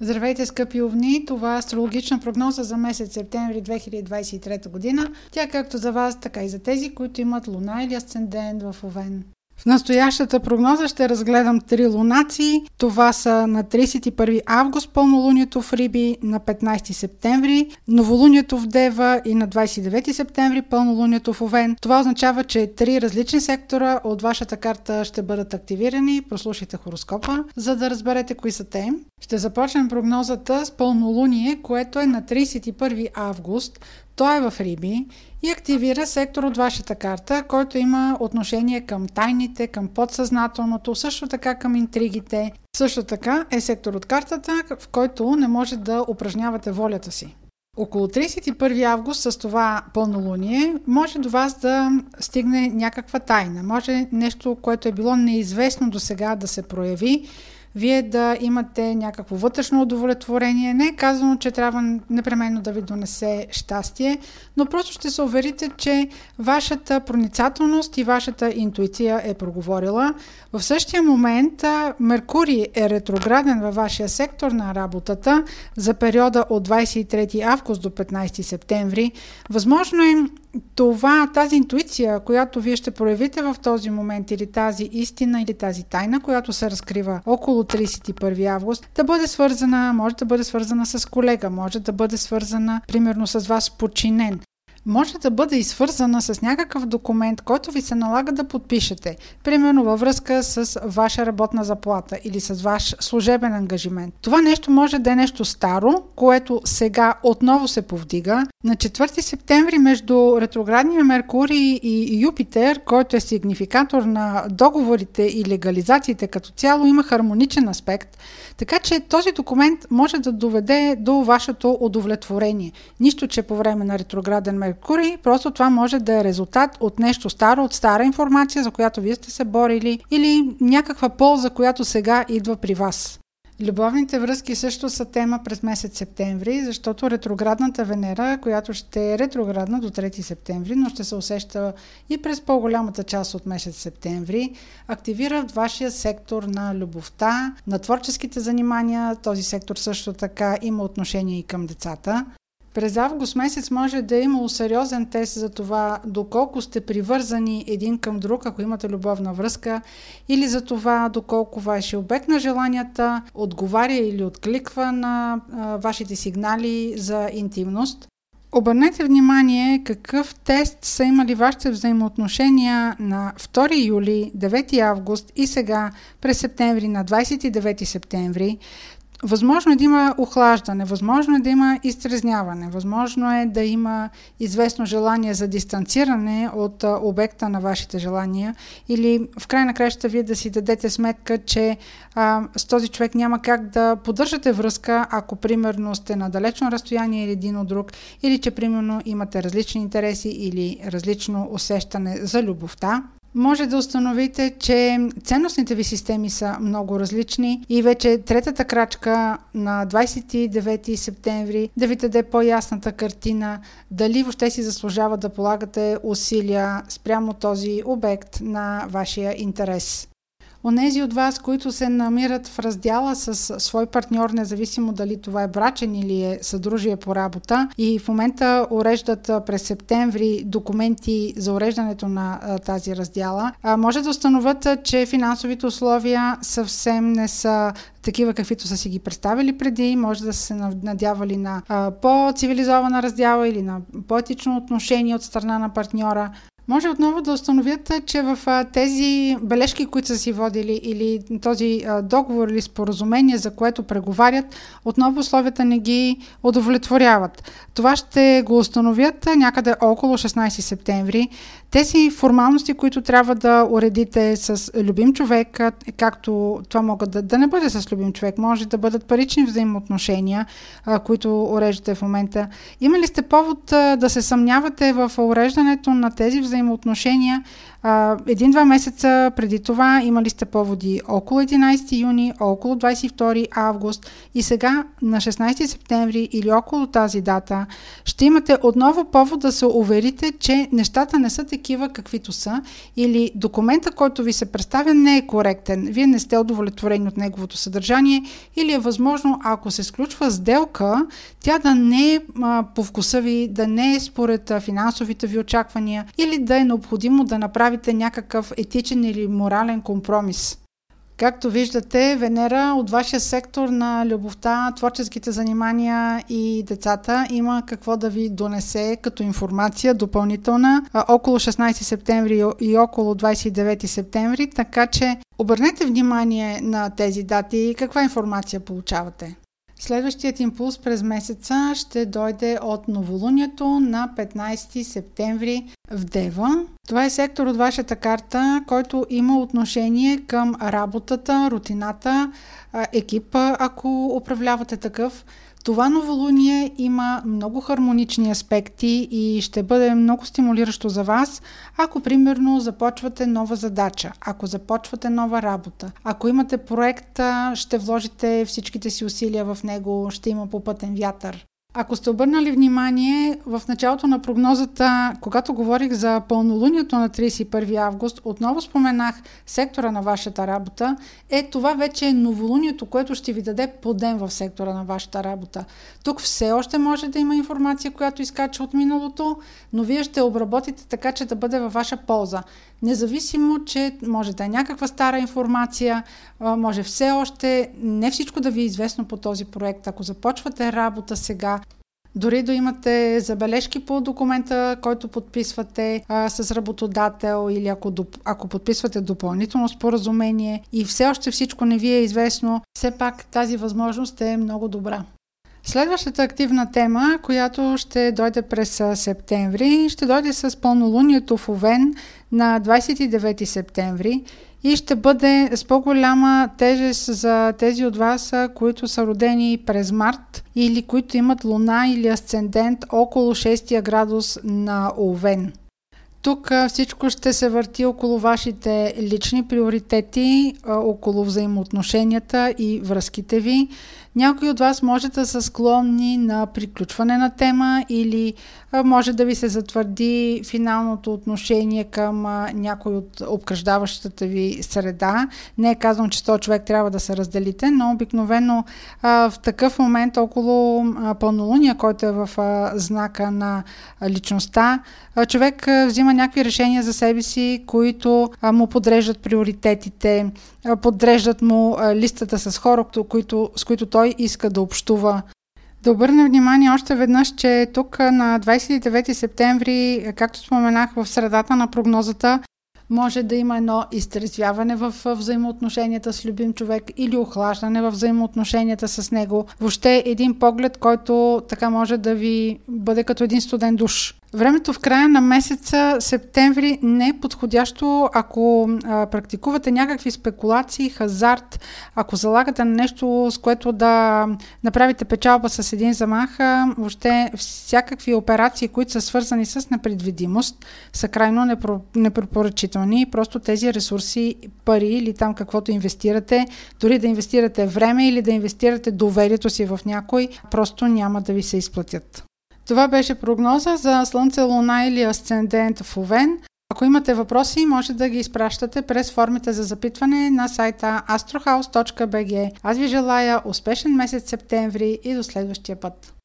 Здравейте, скъпи овни! Това е астрологична прогноза за месец септември 2023 година. Тя е както за вас, така и за тези, които имат луна или асцендент в Овен. В настоящата прогноза ще разгледам три лунации. Това са на 31 август пълнолунието в Риби, на 15 септември новолунието в Дева и на 29 септември пълнолунието в Овен. Това означава, че три различни сектора от вашата карта ще бъдат активирани. Прослушайте хороскопа, за да разберете кои са те. Ще започнем прогнозата с пълнолуние, което е на 31 август. Той е в Риби и активира сектор от вашата карта, който има отношение към тайните, към подсъзнателното, също така към интригите. Също така е сектор от картата, в който не може да упражнявате волята си. Около 31 август с това пълнолуние може до вас да стигне някаква тайна. Може нещо, което е било неизвестно до сега да се прояви вие да имате някакво вътрешно удовлетворение. Не е казано, че трябва непременно да ви донесе щастие, но просто ще се уверите, че вашата проницателност и вашата интуиция е проговорила. В същия момент Меркурий е ретрограден във вашия сектор на работата за периода от 23 август до 15 септември. Възможно е това, тази интуиция, която вие ще проявите в този момент или тази истина или тази тайна, която се разкрива около 31 август, да бъде свързана, може да бъде свързана с колега, може да бъде свързана примерно с вас подчинен може да бъде и свързана с някакъв документ, който ви се налага да подпишете, примерно във връзка с ваша работна заплата или с ваш служебен ангажимент. Това нещо може да е нещо старо, което сега отново се повдига. На 4 септември между ретроградния Меркурий и Юпитер, който е сигнификатор на договорите и легализациите като цяло, има хармоничен аспект, така че този документ може да доведе до вашето удовлетворение. Нищо, че по време на ретрограден Меркурий Меркурий, просто това може да е резултат от нещо старо, от стара информация, за която вие сте се борили, или някаква полза, която сега идва при вас. Любовните връзки също са тема през месец септември, защото ретроградната Венера, която ще е ретроградна до 3 септември, но ще се усеща и през по-голямата част от месец септември, активира вашия сектор на любовта, на творческите занимания. Този сектор също така има отношение и към децата. През август месец може да е имало сериозен тест за това доколко сте привързани един към друг, ако имате любовна връзка, или за това доколко вашия обект на желанията отговаря или откликва на а, вашите сигнали за интимност. Обърнете внимание какъв тест са имали вашите взаимоотношения на 2 юли, 9 август и сега през септември на 29 септември. Възможно е да има охлаждане, възможно е да има изтрезняване, възможно е да има известно желание за дистанциране от обекта на вашите желания или в край на краща вие да си дадете сметка, че а, с този човек няма как да поддържате връзка, ако примерно сте на далечно разстояние или един от друг, или че примерно имате различни интереси или различно усещане за любовта може да установите, че ценностните ви системи са много различни и вече третата крачка на 29 септември да ви даде по-ясната картина дали въобще си заслужава да полагате усилия спрямо този обект на вашия интерес. Онези от вас, които се намират в раздяла с свой партньор, независимо дали това е брачен или е съдружие по работа и в момента уреждат през септември документи за уреждането на тази раздяла, може да установят, че финансовите условия съвсем не са такива, каквито са си ги представили преди, може да са се надявали на по-цивилизована раздяла или на по-етично отношение от страна на партньора може отново да установят, че в тези бележки, които са си водили или този договор или споразумение, за което преговарят, отново условията не ги удовлетворяват. Това ще го установят някъде около 16 септември. Тези формалности, които трябва да уредите с любим човек, както това могат да, да не бъде с любим човек, може да бъдат парични взаимоотношения, които уреждате в момента. Има ли сте повод да се съмнявате в уреждането на тези взаимоотношения? Взаимоотношения. Един-два месеца преди това имали сте поводи около 11 юни, около 22 август и сега на 16 септември или около тази дата ще имате отново повод да се уверите, че нещата не са такива каквито са или документа, който ви се представя не е коректен. Вие не сте удовлетворени от неговото съдържание или е възможно, ако се сключва сделка, тя да не е по вкуса ви, да не е според финансовите ви очаквания или да е необходимо да направите някакъв етичен или морален компромис. Както виждате, Венера от вашия сектор на любовта, творческите занимания и децата има какво да ви донесе като информация допълнителна около 16 септември и около 29 септември, така че обърнете внимание на тези дати и каква информация получавате. Следващият импулс през месеца ще дойде от новолунието на 15 септември в Дева. Това е сектор от вашата карта, който има отношение към работата, рутината, екипа, ако управлявате такъв. Това новолуние има много хармонични аспекти и ще бъде много стимулиращо за вас, ако примерно започвате нова задача, ако започвате нова работа, ако имате проект, ще вложите всичките си усилия в него, ще има попътен вятър. Ако сте обърнали внимание, в началото на прогнозата, когато говорих за пълнолунието на 31 август, отново споменах сектора на вашата работа. Е, това вече е новолунието, което ще ви даде подем в сектора на вашата работа. Тук все още може да има информация, която изкача от миналото, но вие ще обработите така, че да бъде във ваша полза. Независимо, че може да е някаква стара информация, може все още не всичко да ви е известно по този проект. Ако започвате работа сега, дори да имате забележки по документа, който подписвате а, с работодател или ако, ако подписвате допълнително споразумение и все още всичко не ви е известно, все пак тази възможност е много добра. Следващата активна тема, която ще дойде през септември, ще дойде с пълнолунието в Овен на 29 септември и ще бъде с по-голяма тежест за тези от вас, които са родени през март или които имат луна или асцендент около 6 градус на Овен. Тук всичко ще се върти около вашите лични приоритети, около взаимоотношенията и връзките ви. Някои от вас може да са склонни на приключване на тема или може да ви се затвърди финалното отношение към някой от обкръждаващата ви среда. Не е казано, че 100 човек трябва да се разделите, но обикновено в такъв момент около пълнолуния, който е в знака на личността, човек взима някакви решения за себе си, които му подреждат приоритетите, подреждат му листата с хора, които, с които той иска да общува. Да обърнем внимание още веднъж, че тук на 29 септември, както споменах в средата на прогнозата, може да има едно изтрезвяване в взаимоотношенията с любим човек или охлаждане в взаимоотношенията с него. Въобще един поглед, който така може да ви бъде като един студен душ. Времето в края на месеца септември не е подходящо, ако а, практикувате някакви спекулации, хазарт, ако залагате на нещо, с което да направите печалба с един замах, въобще всякакви операции, които са свързани с непредвидимост, са крайно непрепоръчителни. Просто тези ресурси, пари или там каквото инвестирате, дори да инвестирате време или да инвестирате доверието си в някой, просто няма да ви се изплатят. Това беше прогноза за Слънце, Луна или Асцендент в Овен. Ако имате въпроси, може да ги изпращате през формите за запитване на сайта astrohouse.bg. Аз ви желая успешен месец септември и до следващия път.